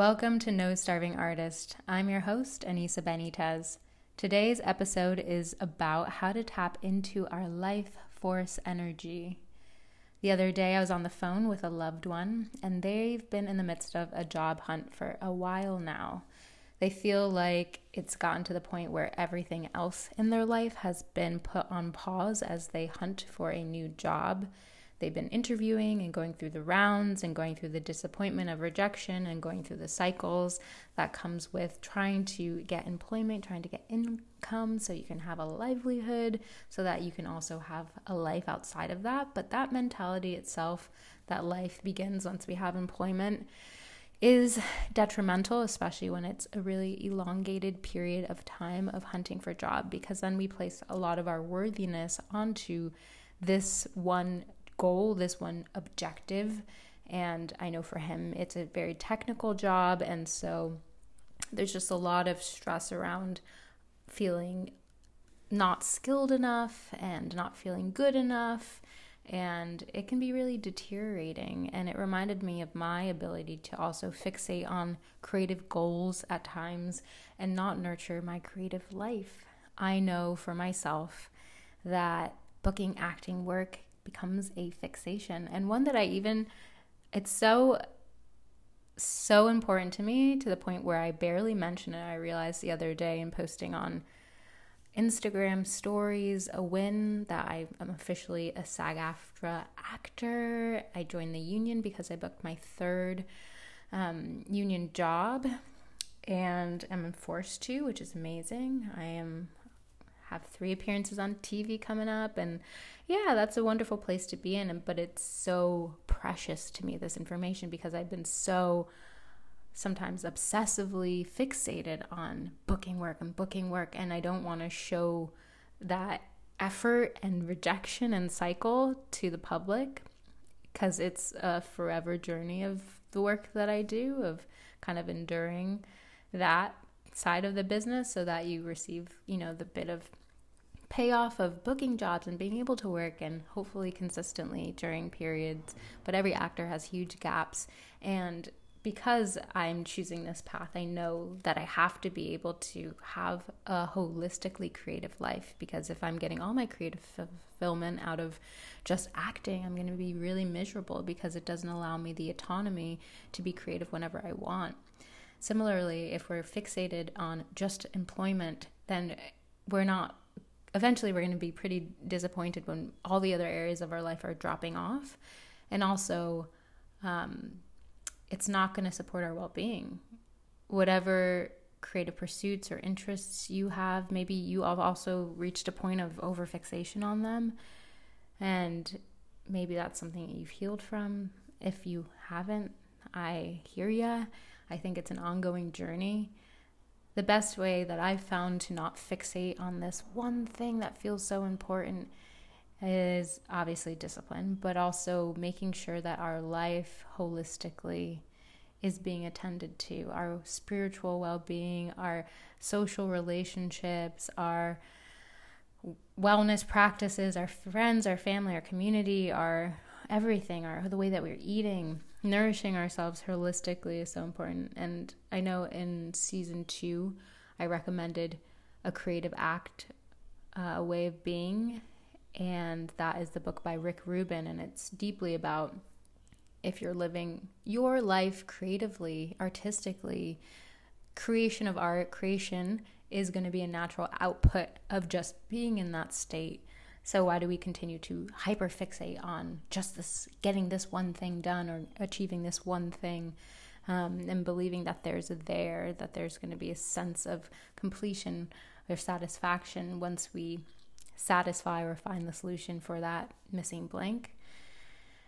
Welcome to No Starving Artist. I'm your host, Anisa Benitez. Today's episode is about how to tap into our life force energy. The other day, I was on the phone with a loved one, and they've been in the midst of a job hunt for a while now. They feel like it's gotten to the point where everything else in their life has been put on pause as they hunt for a new job they've been interviewing and going through the rounds and going through the disappointment of rejection and going through the cycles that comes with trying to get employment, trying to get income so you can have a livelihood, so that you can also have a life outside of that. But that mentality itself, that life begins once we have employment, is detrimental, especially when it's a really elongated period of time of hunting for job, because then we place a lot of our worthiness onto this one goal, this one objective. And I know for him, it's a very technical job. And so there's just a lot of stress around feeling not skilled enough and not feeling good enough. And it can be really deteriorating. And it reminded me of my ability to also fixate on creative goals at times and not nurture my creative life. I know for myself that booking acting work becomes a fixation and one that I even it's so so important to me to the point where I barely mention it. I realized the other day in posting on Instagram stories a win that I am officially a SAG AFTRA actor. I joined the union because I booked my third um, union job and am forced to, which is amazing. I am have three appearances on TV coming up and yeah, that's a wonderful place to be in but it's so precious to me this information because I've been so sometimes obsessively fixated on booking work and booking work and I don't want to show that effort and rejection and cycle to the public because it's a forever journey of the work that I do of kind of enduring that side of the business so that you receive, you know, the bit of payoff of booking jobs and being able to work and hopefully consistently during periods. But every actor has huge gaps. And because I'm choosing this path, I know that I have to be able to have a holistically creative life. Because if I'm getting all my creative fulfillment out of just acting, I'm going to be really miserable because it doesn't allow me the autonomy to be creative whenever I want. Similarly, if we're fixated on just employment, then we're not eventually we're going to be pretty disappointed when all the other areas of our life are dropping off. And also, um, it's not going to support our well being. Whatever creative pursuits or interests you have, maybe you have also reached a point of overfixation on them. And maybe that's something that you've healed from. If you haven't, I hear ya. I think it's an ongoing journey the best way that I've found to not fixate on this one thing that feels so important is obviously discipline, but also making sure that our life holistically is being attended to. Our spiritual well being, our social relationships, our wellness practices, our friends, our family, our community, our everything, our the way that we're eating, nourishing ourselves holistically is so important. And I know in season two, I recommended a creative act, uh, a way of being, and that is the book by Rick Rubin, and it's deeply about if you're living your life creatively, artistically, creation of art, creation is going to be a natural output of just being in that state. So why do we continue to hyperfixate on just this getting this one thing done or achieving this one thing? Um, and believing that there's a there, that there's going to be a sense of completion or satisfaction once we satisfy or find the solution for that missing blank.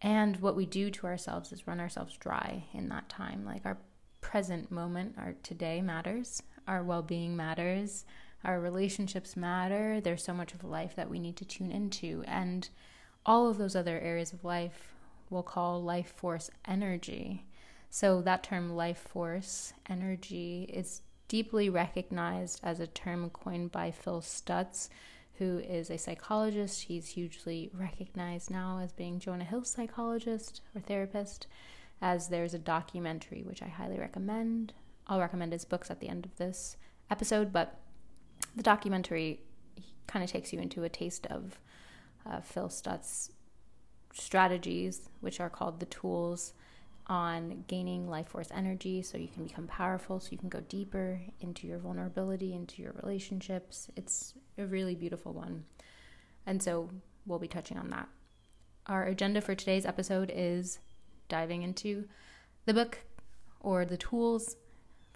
And what we do to ourselves is run ourselves dry in that time. Like our present moment, our today matters, our well being matters, our relationships matter. There's so much of life that we need to tune into. And all of those other areas of life we'll call life force energy. So, that term life force energy is deeply recognized as a term coined by Phil Stutz, who is a psychologist. He's hugely recognized now as being Jonah Hill's psychologist or therapist. as there's a documentary which I highly recommend. I'll recommend his books at the end of this episode, but the documentary kind of takes you into a taste of uh, Phil Stutz's strategies, which are called the tools on gaining life force energy so you can become powerful, so you can go deeper into your vulnerability, into your relationships. It's a really beautiful one. And so we'll be touching on that. Our agenda for today's episode is diving into the book or the tools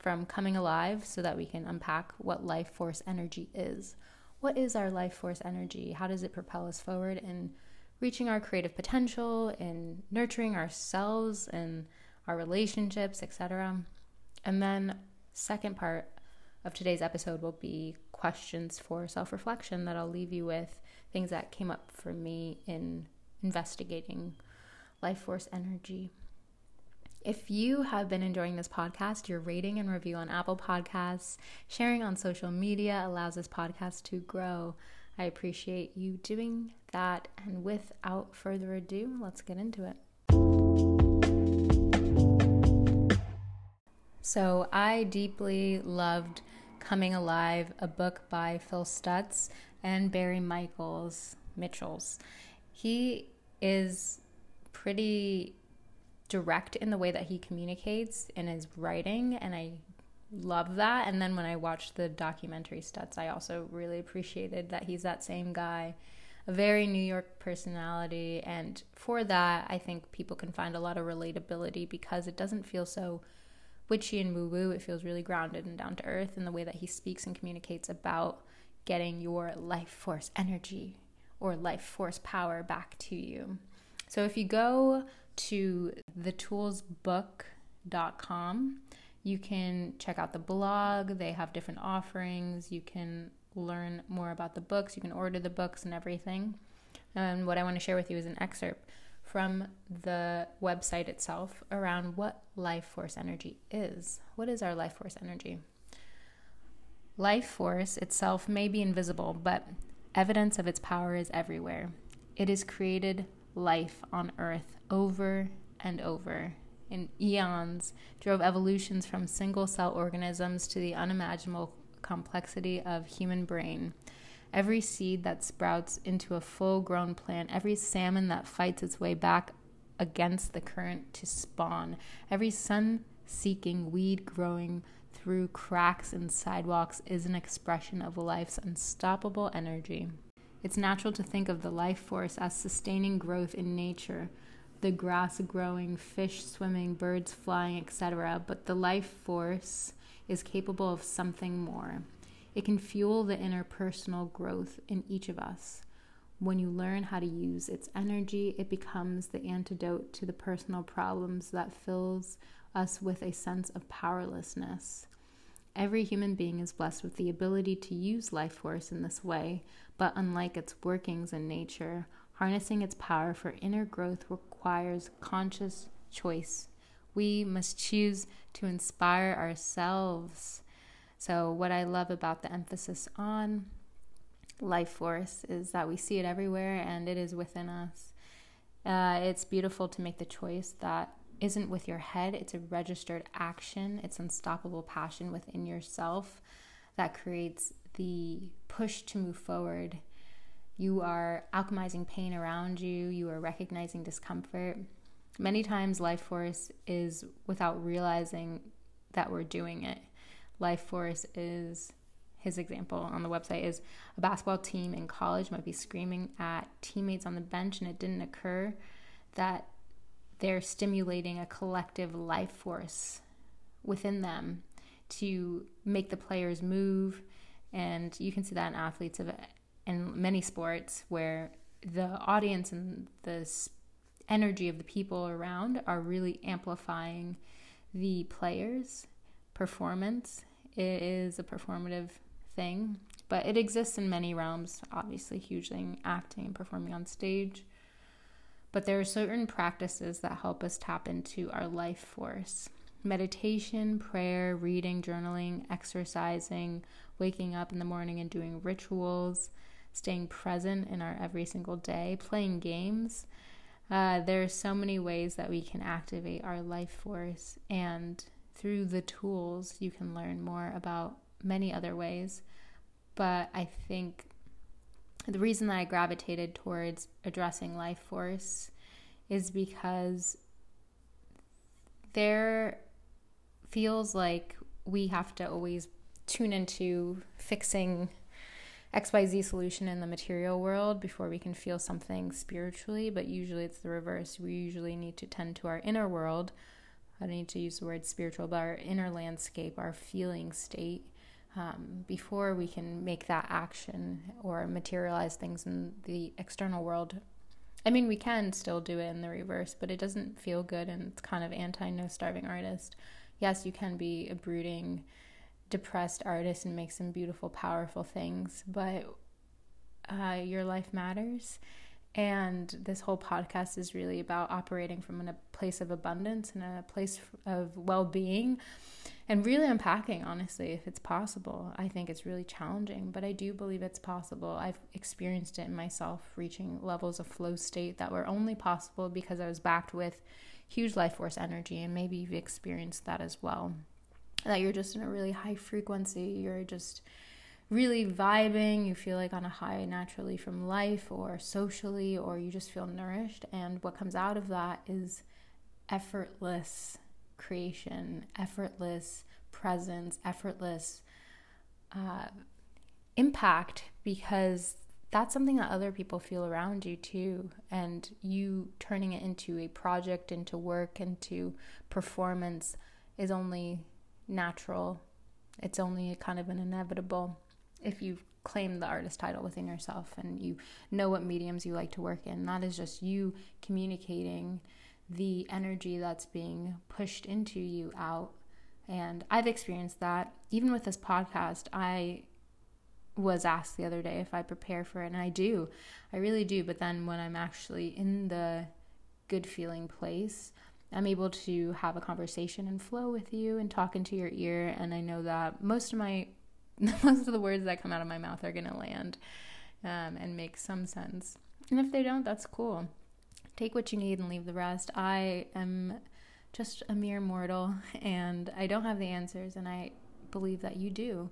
from coming alive so that we can unpack what life force energy is. What is our life force energy? How does it propel us forward in reaching our creative potential, in nurturing ourselves and our relationships, etc. And then second part of today's episode will be questions for self-reflection that I'll leave you with, things that came up for me in investigating life force energy. If you have been enjoying this podcast, your rating and review on Apple Podcasts, sharing on social media allows this podcast to grow. I appreciate you doing that. And without further ado, let's get into it. So, I deeply loved Coming Alive, a book by Phil Stutz and Barry Michels Mitchells. He is pretty direct in the way that he communicates in his writing, and I love that. And then when I watched the documentary Stutz, I also really appreciated that he's that same guy, a very New York personality. And for that, I think people can find a lot of relatability because it doesn't feel so witchy and woo woo. It feels really grounded and down to earth in the way that he speaks and communicates about getting your life force energy or life force power back to you. So if you go to thetoolsbook.com, you can check out the blog. They have different offerings. You can learn more about the books. You can order the books and everything. And what I want to share with you is an excerpt from the website itself around what life force energy is. What is our life force energy? Life force itself may be invisible, but evidence of its power is everywhere. It has created life on earth over and over in eons drove evolutions from single cell organisms to the unimaginable complexity of human brain. Every seed that sprouts into a full grown plant, every salmon that fights its way back against the current to spawn, every sun seeking weed growing through cracks in sidewalks is an expression of life's unstoppable energy. It's natural to think of the life force as sustaining growth in nature the grass growing, fish swimming, birds flying, etc., but the life force is capable of something more. It can fuel the interpersonal growth in each of us. When you learn how to use its energy, it becomes the antidote to the personal problems that fills us with a sense of powerlessness. Every human being is blessed with the ability to use life force in this way, but unlike its workings in nature, harnessing its power for inner growth requires conscious choice. We must choose to inspire ourselves. So, what I love about the emphasis on life force is that we see it everywhere and it is within us. Uh, it's beautiful to make the choice that isn't with your head, it's a registered action, it's unstoppable passion within yourself that creates the push to move forward you are alchemizing pain around you, you are recognizing discomfort. Many times, life force is without realizing that we're doing it. Life force is his example on the website is a basketball team in college might be screaming at teammates on the bench, and it didn't occur that they're stimulating a collective life force within them to make the players move. And you can see that in athletes of in many sports where the audience and the energy of the people around are really amplifying the players' performance. It is a performative thing, but it exists in many realms, obviously, hugely in acting and performing on stage. But there are certain practices that help us tap into our life force meditation, prayer, reading, journaling, exercising, waking up in the morning and doing rituals, staying present in our every single day, playing games, Uh, there are so many ways that we can activate our life force, and through the tools, you can learn more about many other ways. But I think the reason that I gravitated towards addressing life force is because there feels like we have to always tune into fixing XYZ solution in the material world before we can feel something spiritually, but usually it's the reverse. We usually need to tend to our inner world. I don't need to use the word spiritual, but our inner landscape, our feeling state, um, before we can make that action or materialize things in the external world. I mean, we can still do it in the reverse, but it doesn't feel good and it's kind of anti no starving artist. Yes, you can be a brooding, depressed artist and make some beautiful, powerful things, but uh, your life matters. And this whole podcast is really about operating from a place of abundance and a place of well being and really unpacking, honestly, if it's possible. I think it's really challenging, but I do believe it's possible. I've experienced it in myself, reaching levels of flow state that were only possible because I was backed with huge life force energy, and maybe you've experienced that as well that you're just in a really high frequency, you're just really vibing, you feel like on a high naturally from life or socially, or you just feel nourished. And what comes out of that is effortless creation, effortless presence, effortless uh, impact because that's something that other people feel around you too. And you turning it into a project, into work, into performance is only natural. It's only kind of an inevitable if you claim the artist title within yourself and you know what mediums you like to work in. That is just you communicating the energy that's being pushed into you out. And I've experienced that. Even with this podcast, I was asked the other day if I prepare for it, and I do. I really do. But then when I'm actually in the good feeling place, I'm able to have a conversation and flow with you and talk into your ear. And I know that most of my most of the words that come out of my mouth are gonna land um, and make some sense. And if they don't, that's cool. Take what you need and leave the rest. I am just a mere mortal and I don't have the answers, and I believe that you do.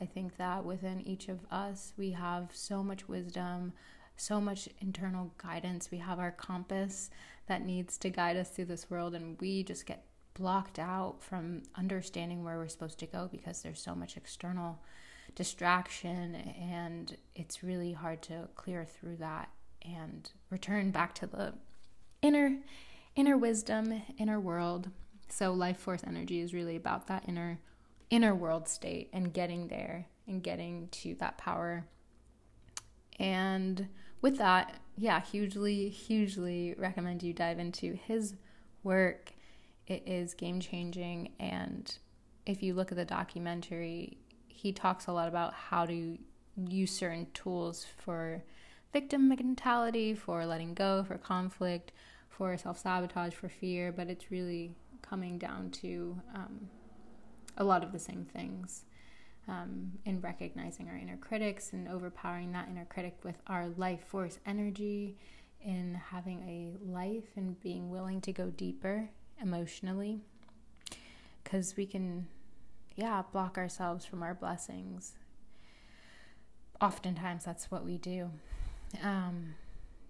I think that within each of us, we have so much wisdom, so much internal guidance. We have our compass that needs to guide us through this world, and we just get blocked out from understanding where we're supposed to go because there's so much external distraction, and it's really hard to clear through that and return back to the inner inner wisdom, inner world. So life force energy is really about that inner inner world state and getting there and getting to that power. And with that, yeah, hugely, hugely recommend you dive into his work. It is game changing. And if you look at the documentary, he talks a lot about how to use certain tools for victim mentality, for letting go, for conflict, for self sabotage, for fear. But it's really coming down to um, a lot of the same things um, in recognizing our inner critics and overpowering that inner critic with our life force energy, in having a life and being willing to go deeper emotionally. Because we can, yeah, block ourselves from our blessings. Oftentimes, that's what we do. Um,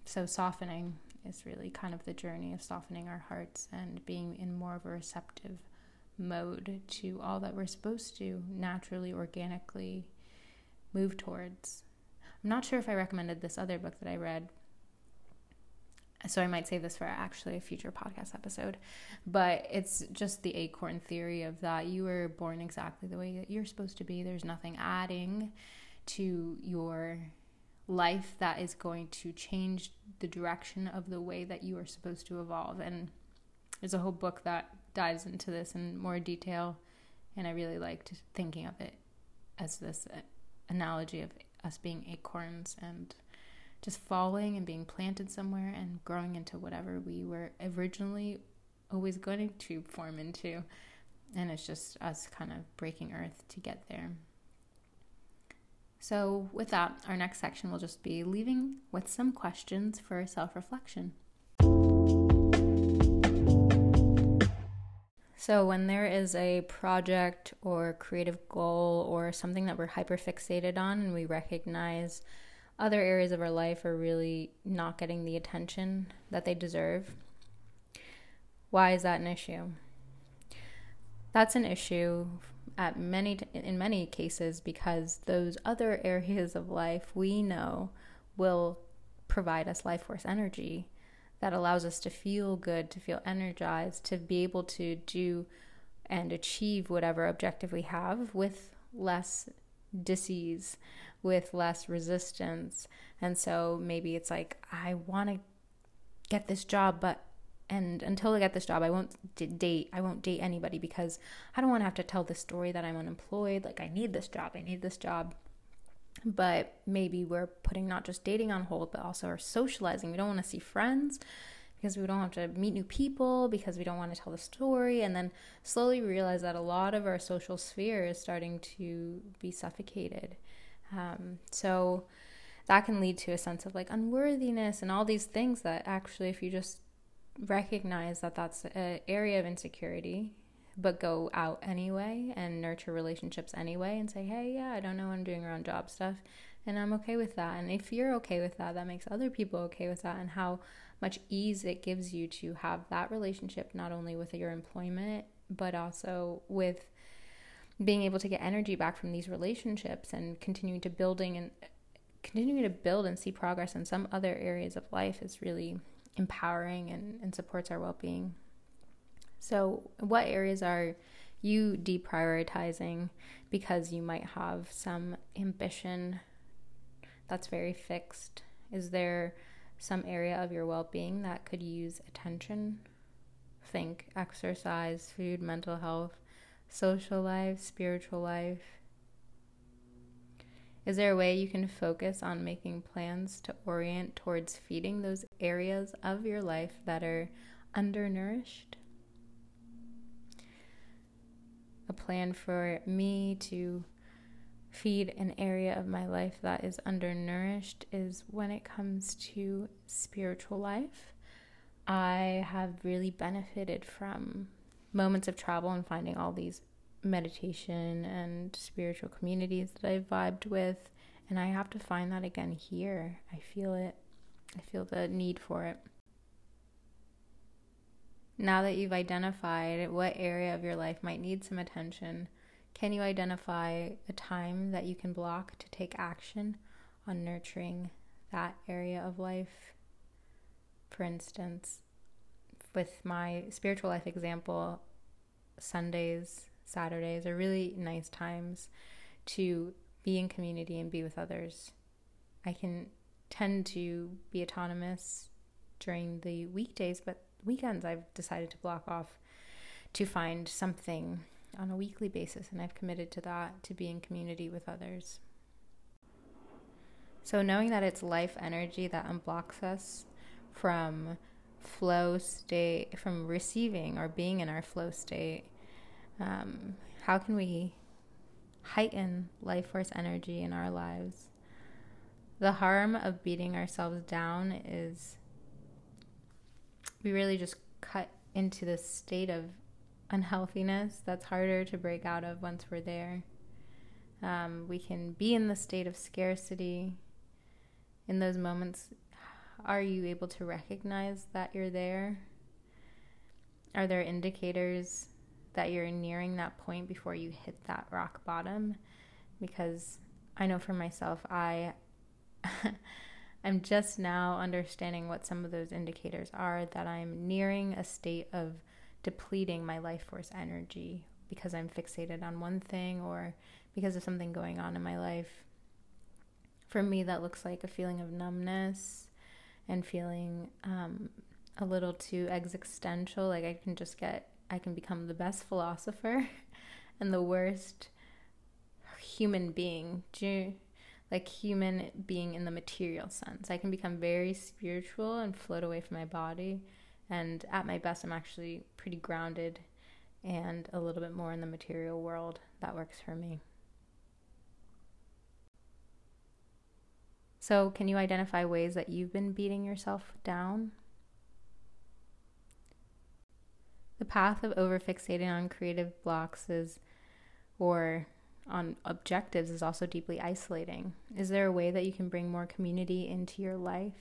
so, softening is really kind of the journey of softening our hearts and being in more of a receptive mode to all that we're supposed to naturally, organically move towards. I'm not sure if I recommended this other book that I read. So I might save this for actually a future podcast episode. But it's just the acorn theory of that you were born exactly the way that you're supposed to be. There's nothing adding to your life that is going to change the direction of the way that you are supposed to evolve. And there's a whole book that dives into this in more detail, and I really liked thinking of it as this uh, analogy of us being acorns and just falling and being planted somewhere and growing into whatever we were originally always going to form into. And it's just us kind of breaking earth to get there. So, with that, our next section will just be leaving with some questions for self reflection. So, when there is a project or creative goal or something that we're hyper fixated on, and we recognize other areas of our life are really not getting the attention that they deserve, why is that an issue? That's an issue at many in many cases because those other areas of life we know will provide us life force energy that allows us to feel good, to feel energized, to be able to do and achieve whatever objective we have with less disease, with less resistance. And so maybe it's like, I want to get this job, but and until I get this job, I won't date. I won't date anybody because I don't want to have to tell the story that I'm unemployed. Like, I need this job. I need this job. But maybe we're putting not just dating on hold, but also our socializing. We don't want to see friends because we don't have to meet new people because we don't want to tell the story. And then slowly realize that a lot of our social sphere is starting to be suffocated. Um, so that can lead to a sense of like unworthiness and all these things that actually, if you just recognize that that's an area of insecurity but go out anyway and nurture relationships anyway and say hey yeah i don't know what i'm doing around job stuff and i'm okay with that and if you're okay with that that makes other people okay with that and how much ease it gives you to have that relationship not only with your employment but also with being able to get energy back from these relationships and continuing to building and continuing to build and see progress in some other areas of life is really empowering and, and supports our well being. So, what areas are you deprioritizing because you might have some ambition that's very fixed? Is there some area of your well being that could use attention? Think exercise, food, mental health, social life, spiritual life, is there a way you can focus on making plans to orient towards feeding those areas of your life that are undernourished? A plan for me to feed an area of my life that is undernourished is when it comes to spiritual life. I have really benefited from moments of travel and finding all these meditation and spiritual communities that I've vibed with. And I have to find that again here. I feel it. I feel the need for it. Now that you've identified what area of your life might need some attention, can you identify a time that you can block to take action on nurturing that area of life? For instance, with my spiritual life example, Sundays Saturdays are really nice times to be in community and be with others. I can tend to be autonomous during the weekdays, but weekends I've decided to block off to find something on a weekly basis, and I've committed to that to be in community with others. So, knowing that it's life energy that unblocks us from flow state, from receiving or being in our flow state, um, how can we heighten life force energy in our lives? The harm of beating ourselves down is we really just cut into this state of unhealthiness that's harder to break out of once we're there. Um, we can be in the state of scarcity. In those moments, are you able to recognize that you're there? Are there indicators that you're nearing that point before you hit that rock bottom because I know for myself I I'm just now understanding what some of those indicators are that I'm nearing a state of depleting my life force energy because I'm fixated on one thing or because of something going on in my life. For me, that looks like a feeling of numbness and feeling um, a little too existential. Like I can just get I can become the best philosopher and the worst human being, like human being in the material sense. I can become very spiritual and float away from my body. And at my best, I'm actually pretty grounded and a little bit more in the material world. That works for me. So, can you identify ways that you've been beating yourself down? The path of overfixating on creative blocks is, or on objectives, is also deeply isolating. Is there a way that you can bring more community into your life?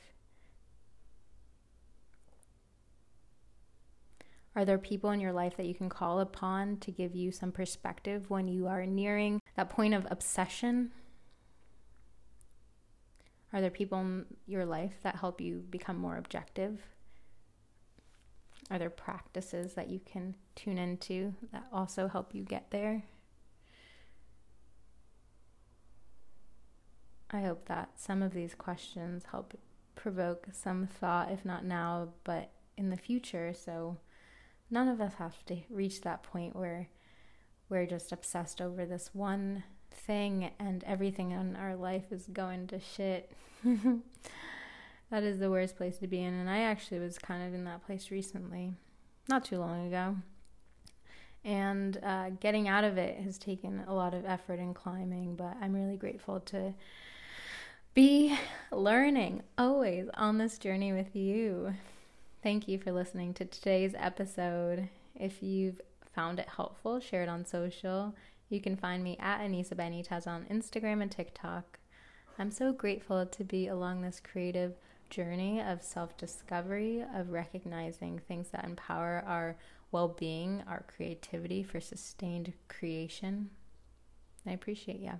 Are there people in your life that you can call upon to give you some perspective when you are nearing that point of obsession? Are there people in your life that help you become more objective? Are there practices that you can tune into that also help you get there? I hope that some of these questions help provoke some thought, if not now, but in the future. So none of us have to reach that point where we're just obsessed over this one thing and everything in our life is going to shit. that is the worst place to be in. And I actually was kind of in that place recently, not too long ago. And uh, getting out of it has taken a lot of effort and climbing, but I'm really grateful to be learning always on this journey with you. Thank you for listening to today's episode. If you've found it helpful, share it on social. You can find me at Anisa Benitez on Instagram and TikTok. I'm so grateful to be along this creative journey of self discovery, of recognizing things that empower our well being, our creativity for sustained creation. I appreciate you.